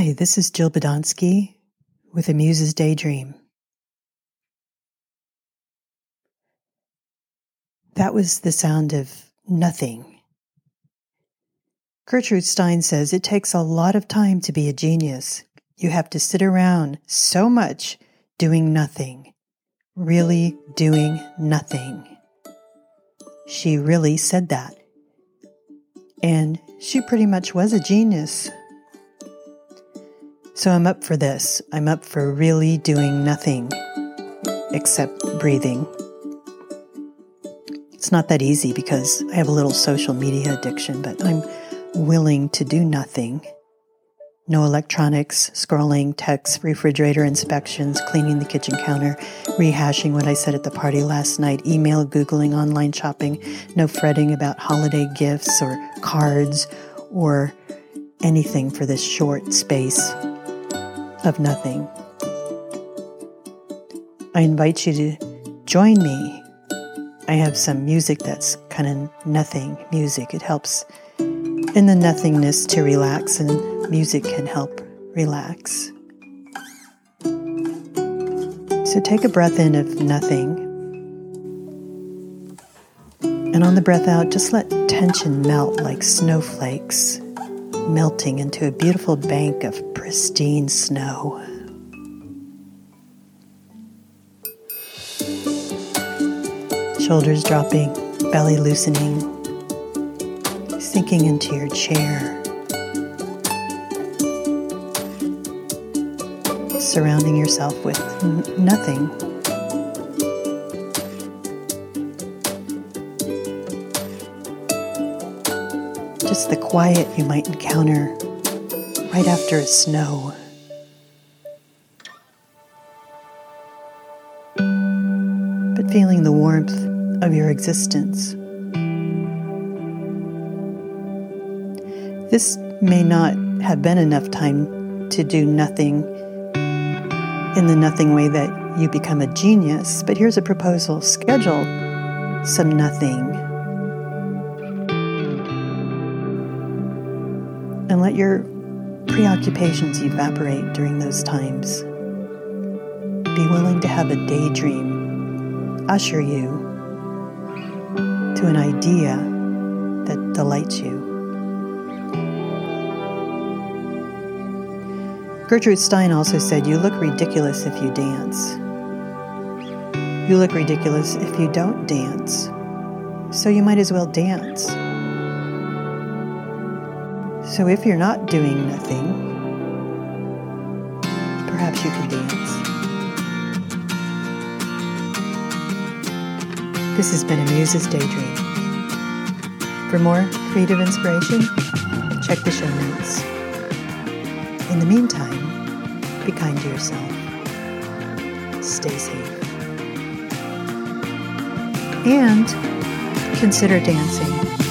Hi, this is Jill Badonsky with a Muse's Daydream. That was the sound of nothing. Gertrude Stein says it takes a lot of time to be a genius. You have to sit around so much doing nothing, really doing nothing. She really said that. And she pretty much was a genius. So I'm up for this. I'm up for really doing nothing except breathing. It's not that easy because I have a little social media addiction, but I'm willing to do nothing. No electronics, scrolling, texts, refrigerator inspections, cleaning the kitchen counter, rehashing what I said at the party last night, email, Googling, online shopping, no fretting about holiday gifts or cards or anything for this short space of nothing. I invite you to join me. I have some music that's kind of nothing music. It helps in the nothingness to relax, and music can help relax. So take a breath in of nothing. And on the breath out, just let tension melt like snowflakes melting into a beautiful bank of pristine snow. Shoulders dropping, belly loosening, sinking into your chair. Surrounding yourself with n- nothing just the quiet you might encounter right after a snow. But feeling the warmth of your existence. This may not have been enough time to do nothing in the nothing way that you become a genius, but here's a proposal schedule some nothing and let your preoccupations evaporate during those times. Be willing to have a daydream usher you to an idea that delights you. Gertrude Stein also said, You look ridiculous if you dance. You look ridiculous if you don't dance. So you might as well dance. So if you're not doing nothing, perhaps you can dance. This has been a Muse's Daydream. For more creative inspiration, check the show notes. In the meantime, be kind to yourself. Stay safe. And consider dancing.